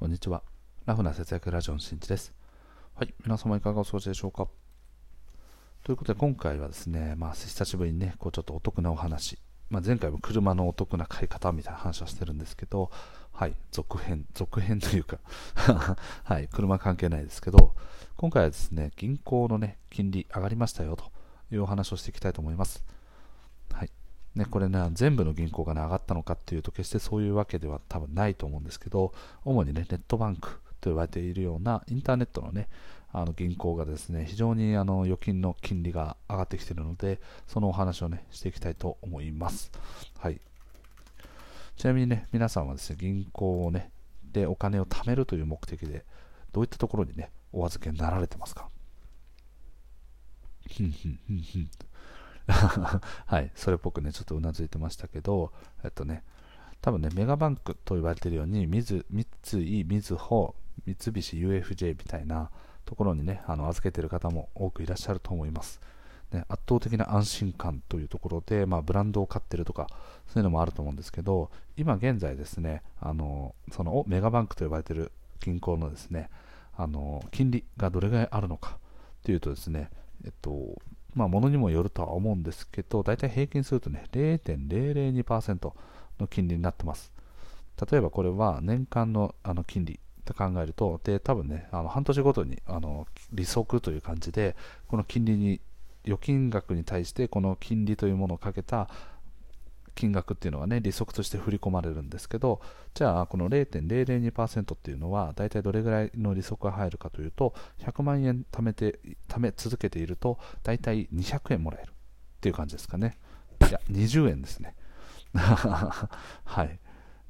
こんにちは。ラフな節約ラジオのしんちです。はい。皆様いかがお過ごしでしょうかということで、今回はですね、まあ、久しぶりにね、こうちょっとお得なお話。まあ、前回も車のお得な買い方みたいな話をしてるんですけど、はい。続編、続編というか はい。車関係ないですけど、今回はですね、銀行のね、金利上がりましたよというお話をしていきたいと思います。ね、これね、全部の銀行が、ね、上がったのかっていうと、決してそういうわけでは多分ないと思うんですけど、主にね、ネットバンクと呼ばれているようなインターネットのね、あの銀行がですね、非常にあの預金の金利が上がってきているので、そのお話をね、していきたいと思います。はい。ちなみにね、皆さんはですね、銀行をね、でお金を貯めるという目的で、どういったところにね、お預けになられてますか？ふんふんふんふん。はい、それっぽくね、ちょっとうなずいてましたけど、えっとね、多分ね、メガバンクと言われているように、三井、みずほ、三菱 UFJ みたいなところにね、あの預けている方も多くいらっしゃると思います。ね、圧倒的な安心感というところで、まあ、ブランドを買ってるとか、そういうのもあると思うんですけど、今現在ですね、あのそのメガバンクと呼ばれている銀行のですね、あの金利がどれぐらいあるのかというとですね、えっと、まあ、ものにもよるとは思うんですけど、大体平均するとね、0.002%の金利になってます。例えばこれは年間のあの金利と考えると、で、多分ね、あの半年ごとにあの利息という感じで、この金利に、預金額に対してこの金利というものをかけた金額っていうのはね、利息として振り込まれるんですけど、じゃあ、この0.002%っていうのは、大体どれぐらいの利息が入るかというと、100万円貯めて、貯め続けていると、大体200円もらえるっていう感じですかね。いや、20円ですね。はい。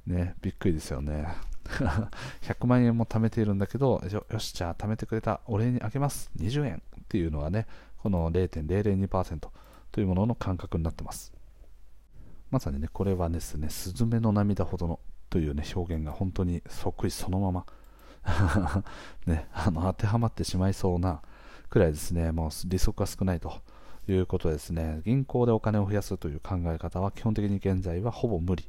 ね、びっくりですよね。100万円も貯めているんだけど、よし、じゃあ貯めてくれたお礼にあげます。20円っていうのはね、この0.002%というものの感覚になってます。まさにね、これはですね、スズメの涙ほどのというね、表現が本当にそっくりそのまま ね、あの当てはまってしまいそうなくらいですね、もう利息が少ないということですね、銀行でお金を増やすという考え方は基本的に現在はほぼ無理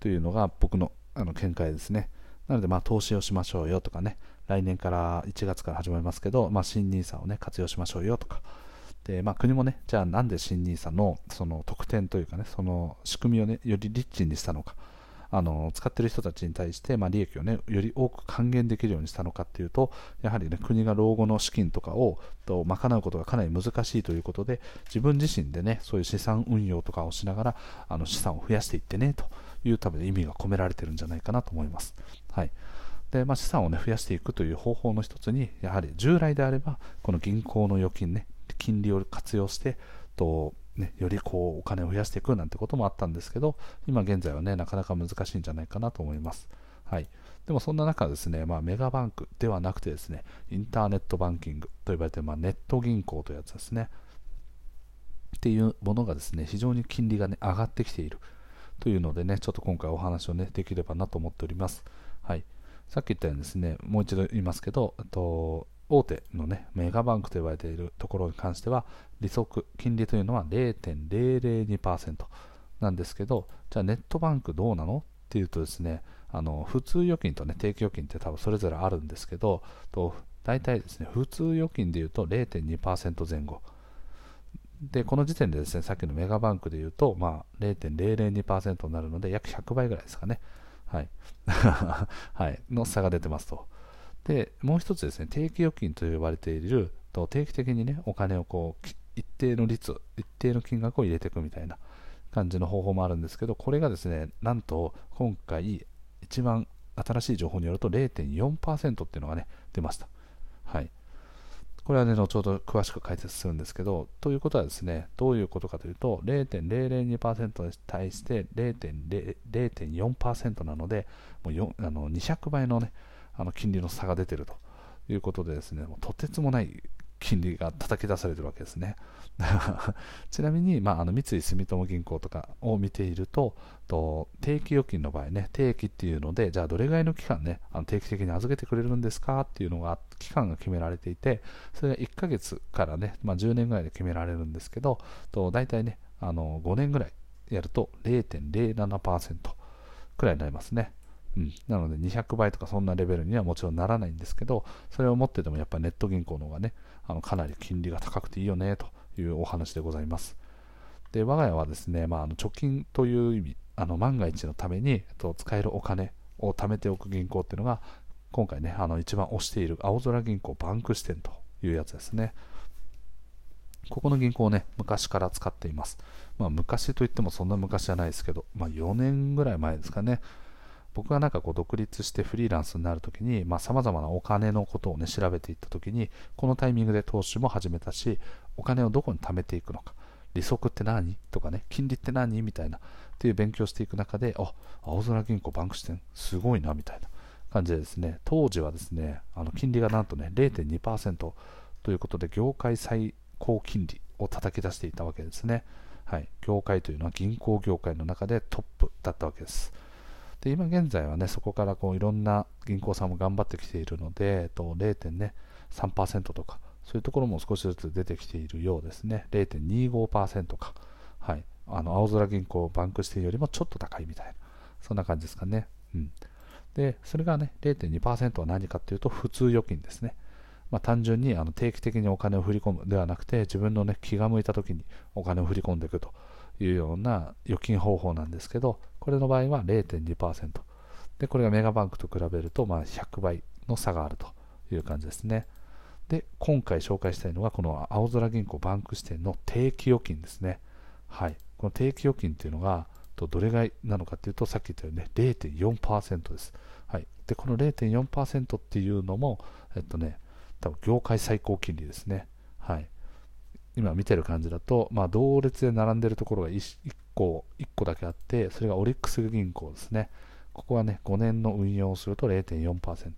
というのが僕のあの見解ですね。なので、まあ、投資をしましょうよとかね、来年から1月から始まりますけど、まあ、新 NISA をね、活用しましょうよとか、で、まあ、国もね、じゃあなんで新 NISA のその特典というかね、その仕組みをね、よりリッチにしたのか、あの使ってる人たちに対して、まあ、利益をね、より多く還元できるようにしたのかっていうと、やはりね、国が老後の資金とかをと賄うことがかなり難しいということで、自分自身でね、そういう資産運用とかをしながら、あの資産を増やしていってね、という多分意味が込められてるんじゃないかなと思います。はい。で、まあ、資産を、ね、増やしていくという方法の一つに、やはり従来であれば、この銀行の預金ね、金利を活用してと、ね、よりこうお金を増やしていくなんてこともあったんですけど今現在はねなかなか難しいんじゃないかなと思います。はい、でもそんな中ですね、まあ、メガバンクではなくてですねインターネットバンキングと呼ばれて、まあ、ネット銀行というやつですねっていうものがですね非常に金利が、ね、上がってきているというのでねちょっと今回お話をねできればなと思っております。はいさっき言ったようにですね、もう一度言いますけど、と大手のね、メガバンクと言われているところに関しては、利息、金利というのは0.002%なんですけど、じゃあネットバンクどうなのっていうとですね、あの普通預金と、ね、定期預金って多分それぞれあるんですけど、と大体ですね、普通預金でいうと0.2%前後。で、この時点でですね、さっきのメガバンクでいうと、まあ、0.002%になるので、約100倍ぐらいですかね。はい。はい。の差が出てますと。で、もう一つですね、定期預金と呼ばれている、と定期的にね、お金をこう、一定の率、一定の金額を入れていくみたいな感じの方法もあるんですけど、これがですね、なんと今回、一番新しい情報によると0.4%っていうのがね、出ました。はい。これはね、後ほど詳しく解説するんですけど、ということはですね、どういうことかというと、0.002%に対して0.4%なので、もうあの200倍のね、あの金利の差が出ているということでですね、もうとてつもない金利が叩き出されているわけですね。ちなみに、まあ、あの三井住友銀行とかを見ているとと、定期預金の場合ね、定期っていうので、じゃあどれぐらいの期間ね、あの定期的に預けてくれるんですかっていうのが、期間が決められていて、それが1ヶ月からね、まあ、10年ぐらいで決められるんですけど、と大体ね、あの5年ぐらいやると0.07%くらいになりますね。うん、なので200倍とかそんなレベルにはもちろんならないんですけど、それを持っててもやっぱネット銀行の方がね、あのかなり金利が高くていいよねというお話でございます。で我が家はですね、まあ、あの貯金という意味、あの万が一のために、えっと、使えるお金を貯めておく銀行っていうのが、今回ね、あの一番推している青空銀行バンク支店というやつですね。ここの銀行をね、昔から使っています。まあ、昔といってもそんな昔じゃないですけど、まあ、4年ぐらい前ですかね。僕がなんかこう独立してフリーランスになるときに、まあ、様々なお金のことをね、調べていったときに、このタイミングで投資も始めたし、お金をどこに貯めていくのか、利息って何？とかね、金利って何？みたいな、っていう勉強していく中で、あ、青空銀行バンク支店、すごいな、みたいな感じでですね、当時はですね、あの金利がなんとね、0.2%ということで、業界最高金利を叩き出していたわけですね。はい、業界というのは銀行業界の中でトップだったわけです。で今現在はね、そこからこういろんな銀行さんも頑張ってきているので、えっと、0.3%とか、そういうところも少しずつ出てきているようですね。0.25%か。はい。あの、青空銀行バンクしてよりもちょっと高いみたいな。そんな感じですかね。うん。で、それがね、0.2%は何かっていうと、普通預金ですね。まあ、単純にあの定期的にお金を振り込むではなくて、自分の、ね、気が向いた時にお金を振り込んでいくというような預金方法なんですけど、これの場合は0.2%。で、これがメガバンクと比べると、まあ、100倍の差があるという感じですね。で、今回紹介したいのが、この青空銀行バンク支店の定期預金ですね。はい。この定期預金っていうのが、どれぐらいなのかっていうと、さっき言ったようにね、0.4%です。はい。で、この0.4%っていうのも、えっとね、多分業界最高金利ですね。はい。今見てる感じだと、まあ、同列で並んでるところが 1, 1個、1個だけあって、それがオリックス銀行ですね。ここはね、5年の運用をすると0.4%。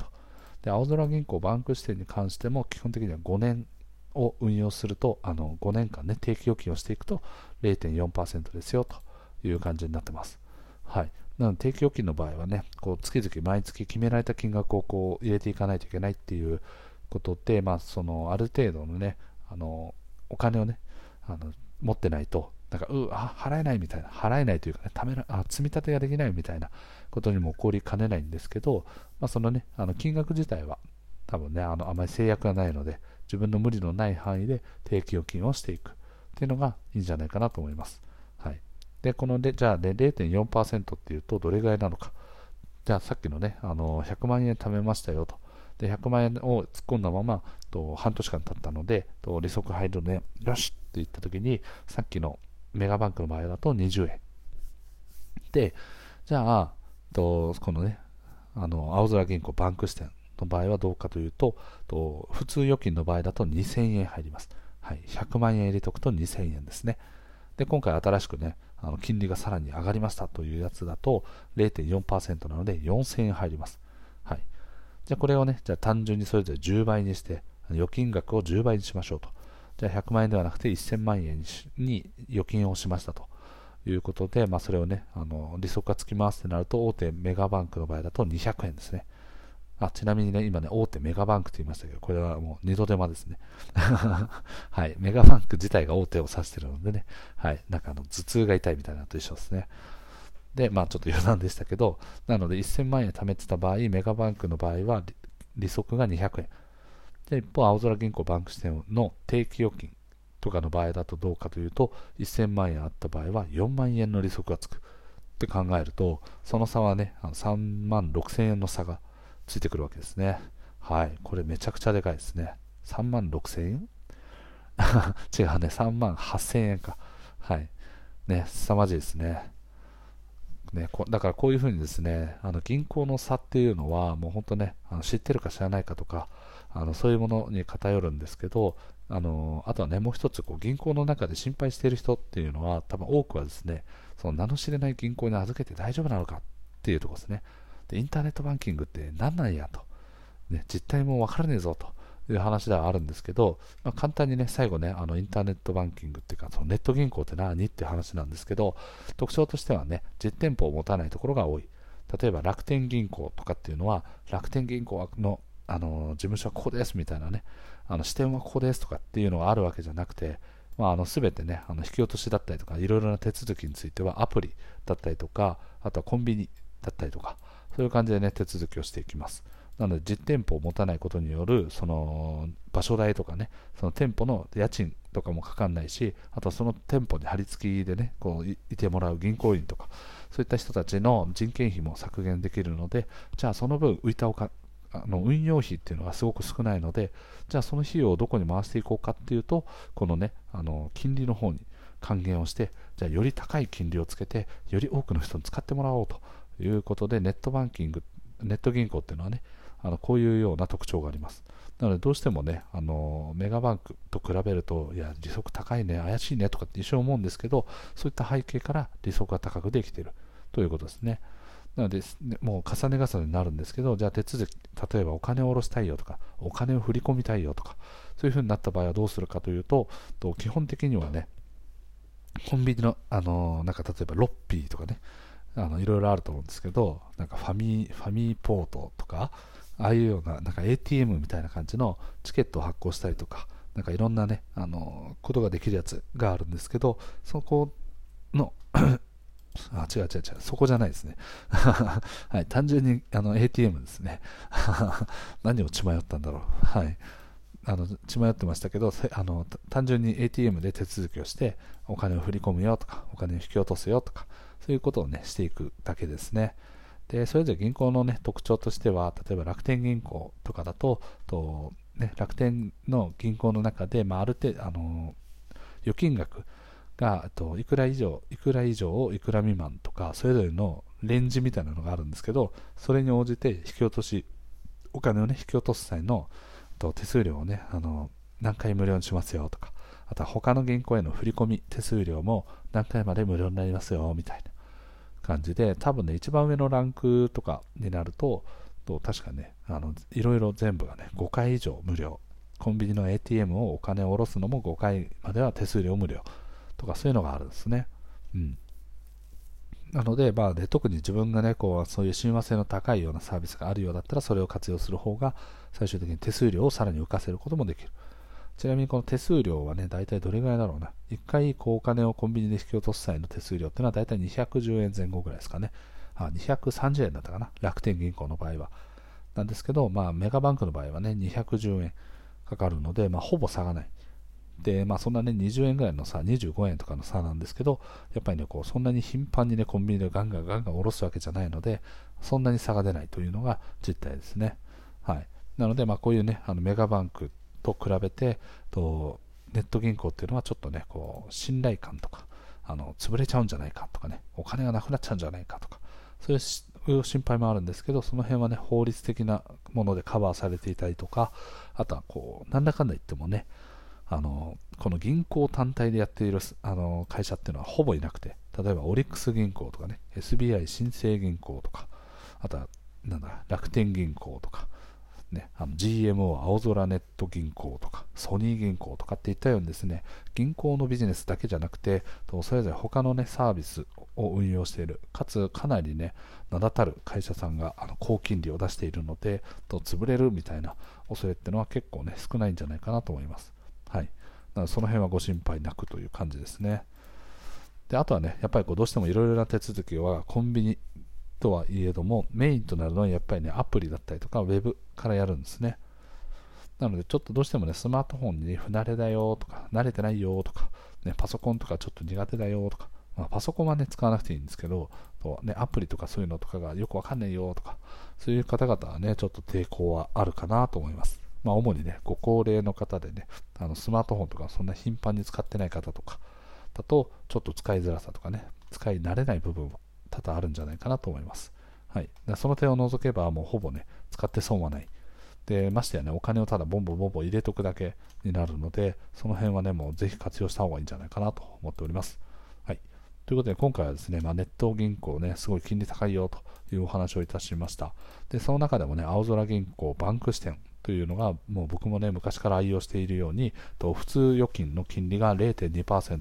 で、青空銀行バンク支店に関しても、基本的には5年を運用すると、あの5年間ね、定期預金をしていくと0.4%ですよという感じになってます。はい。なので定期預金の場合はね、こう月々毎月決められた金額をこう入れていかないといけないっていうことで、まあ、そのある程度のね、あのお金をね、あの持ってないと、なんか、うあ、払えないみたいな、払えないというかね、ためらあ積み立てができないみたいなことにも起こりかねないんですけど、まあ、そのね、あの金額自体は、多分ね、あのあまり制約がないので、自分の無理のない範囲で定期預金をしていくっていうのがいいんじゃないかなと思います。はい。で、こので、じゃあ、ね、0.4%っていうとどれぐらいなのか。じゃあ、さっきのね、あの100万円貯めましたよと。で100万円を突っ込んだままと半年間経ったのでと利息入るのでよしって言った時にさっきのメガバンクの場合だと20円。でじゃあとこのねあの青空銀行バンク支店の場合はどうかというとと普通預金の場合だと2000円入ります、はい、100万円入れておくと2000円ですね。で今回新しくねあの金利がさらに上がりましたというやつだと0.4%なので4000円入ります。じゃあこれをね、じゃあ単純にそれぞれ10倍にして、預金額を10倍にしましょうと。じゃあ100万円ではなくて1000万円に預金をしましたということで、まあ、それをね、あの利息がつきますってなると、大手メガバンクの場合だと200円ですね。あちなみにね、今ね、大手メガバンクと言いましたけど、これはもう二度手間ですね。はい。メガバンク自体が大手を指してるのでね、はい。なんかあの、頭痛が痛いみたいなと一緒ですね。で、まあちょっと余談でしたけど、なので1000万円貯めてた場合、メガバンクの場合は利息が200円。で、一方、青空銀行バンク支店の定期預金とかの場合だとどうかというと、1000万円あった場合は4万円の利息がつくって考えると、その差はね、あの3万6000円の差がついてくるわけですね。はい。これめちゃくちゃでかいですね。3万6000円？違うね、3万8000円か。はい。ね、凄まじいですね。ね、こだからこういうふうにですね、あの銀行の差っていうのは、もう本当ね、あの知ってるか知らないかとか、あのそういうものに偏るんですけど、あのあとはね、もう一つこう銀行の中で心配している人っていうのは、多分多くはですね、その名の知れない銀行に預けて大丈夫なのかっていうところですね。で、インターネットバンキングって何なんやと。ね、実態もわからねえぞと。いう話ではあるんですけど、まあ、簡単にね、最後ね、あのインターネットバンキングっていうか、そのネット銀行って何っていう話なんですけど、特徴としてはね、実店舗を持たないところが多い。例えば楽天銀行とかっていうのは、楽天銀行のあの事務所はここですみたいなね、あの支店はここですとかっていうのがあるわけじゃなくて、まあ、あの全てね、あの引き落としだったりとか、いろいろな手続きについてはアプリだったりとか、あとはコンビニだったりとか、そういう感じでね、手続きをしていきます。なので、実店舗を持たないことによる、その、場所代とかね、その店舗の家賃とかもかかんないし、あとはその店舗に張り付きでね、こういてもらう銀行員とか、そういった人たちの人件費も削減できるので、じゃあその分浮いたおかあの運用費っていうのがすごく少ないので、じゃあその費用をどこに回していこうかっていうと、このね、あの金利の方に還元をして、じゃあより高い金利をつけて、より多くの人に使ってもらおうということで、ネットバンキング、ネット銀行っていうのはね、あのこういうような特徴があります。なのでどうしてもね、あのメガバンクと比べると、いや、利息高いね、怪しいねとかって一緒に思うんですけど、そういった背景から利息が高くできているということですね。なので、もう重ね重ねになるんですけど、じゃあ手続き、例えばお金を下ろしたいよとか、お金を振り込みたいよとか、そういうふうになった場合はどうするかというと、と基本的にはね、コンビニの、あのなんか例えばロッピーとかね、あのいろいろあると思うんですけど、なんかファミファミーポートとか、ああいうようななんか ATM みたいな感じのチケットを発行したりとか、なんかいろんなね、あのことができるやつがあるんですけど、そこの あ、違う違う違う、そこじゃないですね。はい、単純にあの ATM ですね。何を血迷ったんだろう。はい。あの血迷ってましたけどあの単純に ATM で手続きをしてお金を振り込むよとかお金を引き落とすよとかそういうことをねしていくだけですねでそれぞれ銀行のね特徴としては例えば楽天銀行とかだとと、ね、楽天の銀行の中で、まあ、ある程度あの預金額がといくら以上いくら以上をいくら未満とかそれぞれのレンジみたいなのがあるんですけどそれに応じて引き落としお金をね引き落とす際のと手数料をね、あの、何回無料にしますよとか、あとは他の銀行への振り込み手数料も何回まで無料になりますよみたいな。感じで、多分ね、一番上のランクとかになると、と確かね、あのいろいろ全部がね、5回以上無料。コンビニの ATM をお金を下ろすのも5回までは手数料無料とかそういうのがあるんですね。うん。なので、まあね、特に自分がね、こう、そういう親和性の高いようなサービスがあるようだったら、それを活用する方が、最終的に手数料をさらに浮かせることもできる。ちなみにこの手数料はね、大体どれぐらいだろうな。1回こうお金をコンビニで引き落とす際の手数料っていうのは大体210円前後ぐらいですかね。あ、230円だったかな。楽天銀行の場合は。なんですけど、まあ、メガバンクの場合はね、210円かかるので、まあ、ほぼ差がない。で、まあ、そんなね、20円ぐらいの差、25円とかの差なんですけど、やっぱりね、こう、そんなに頻繁にね、コンビニでガンガンガンガン下ろすわけじゃないので、そんなに差が出ないというのが実態ですね。はい。なので、まあ、こういうね、あのメガバンクと比べて、とネット銀行っていうのはちょっとね、こう、信頼感とか、あの、潰れちゃうんじゃないかとかね、お金がなくなっちゃうんじゃないかとか、そういう心配もあるんですけど、その辺はね、法律的なものでカバーされていたりとか、あとはこう、なんだかんだ言ってもね、あの、この銀行単体でやっているあの会社っていうのはほぼいなくて、例えばオリックス銀行とかね、SBI 新生銀行とか、あとは、なんだ、楽天銀行とか、ね、あの GMO 青空ネット銀行とかソニー銀行とかっていったようにですね銀行のビジネスだけじゃなくてそれぞれ他の、ね、サービスを運用しているかつかなりね名だたる会社さんがあの高金利を出しているのでと潰れるみたいな恐れっていうのは結構ね少ないんじゃないかなと思います、はい、だからその辺はご心配なくという感じですね。であとはねやっぱりこうどうしてもいろいろな手続きはコンビニとはいえども、メインとなるのはやっぱりね、アプリだったりとか、ウェブからやるんですね。なので、ちょっとどうしてもね、スマートフォンに不慣れだよとか、慣れてないよとか、ね、パソコンとかちょっと苦手だよとか、まあ、パソコンはね、使わなくていいんですけど、とね、アプリとかそういうのとかがよくわかんないよとか、そういう方々はね、ちょっと抵抗はあるかなと思います。まあ、主にね、ご高齢の方でね、あのスマートフォンとかそんな頻繁に使ってない方とかだと、ちょっと使いづらさとかね、使い慣れない部分は多々あるんじゃないかなと思います。はい、その点を除けばもうほぼね使って損はない。でましてやねお金をただボンボンボンボン入れとくだけになるのでその辺はねもうぜひ活用した方がいいんじゃないかなと思っております。はい。ということで今回はですね、まあ、ネット銀行ねすごい金利高いよというお話をいたしました。でその中でもね青空銀行バンク支店というのがもう僕もね昔から愛用しているようにと普通預金の金利が0.2%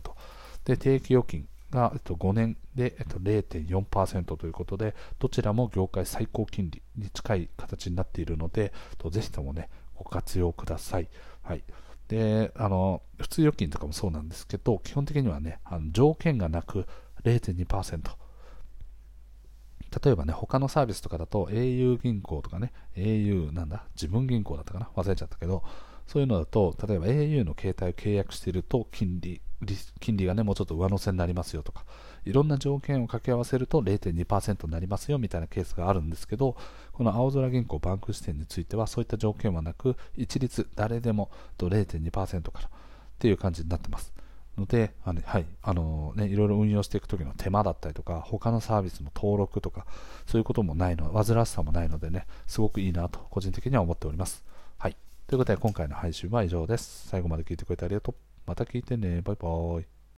で定期預金が、えっと、5年で、えっと、0.4%ということで、どちらも業界最高金利に近い形になっているので、とぜひともね、ご活用ください。はい。で、あの、普通預金とかもそうなんですけど、基本的にはね、あの条件がなく0.2%。例えばね、他のサービスとかだと au 銀行とかね、au なんだ、自分銀行だったかな？忘れちゃったけど、そういうのだと、例えば au の携帯を契約していると金利、金利がね、もうちょっと上乗せになりますよとか、いろんな条件を掛け合わせると0.2%になりますよみたいなケースがあるんですけど、この青空銀行バンク支店についてはそういった条件はなく、一律誰でもと0.2%からっていう感じになってます。ので、あのはい、あのね、いろいろ運用していくときの手間だったりとか、他のサービスの登録とか、そういうこともないの、煩わしさもないのでね、すごくいいなと、個人的には思っております。はい。ということで、今回の配信は以上です。最後まで聞いてくれてありがとう。また聞いてね。バイバイ。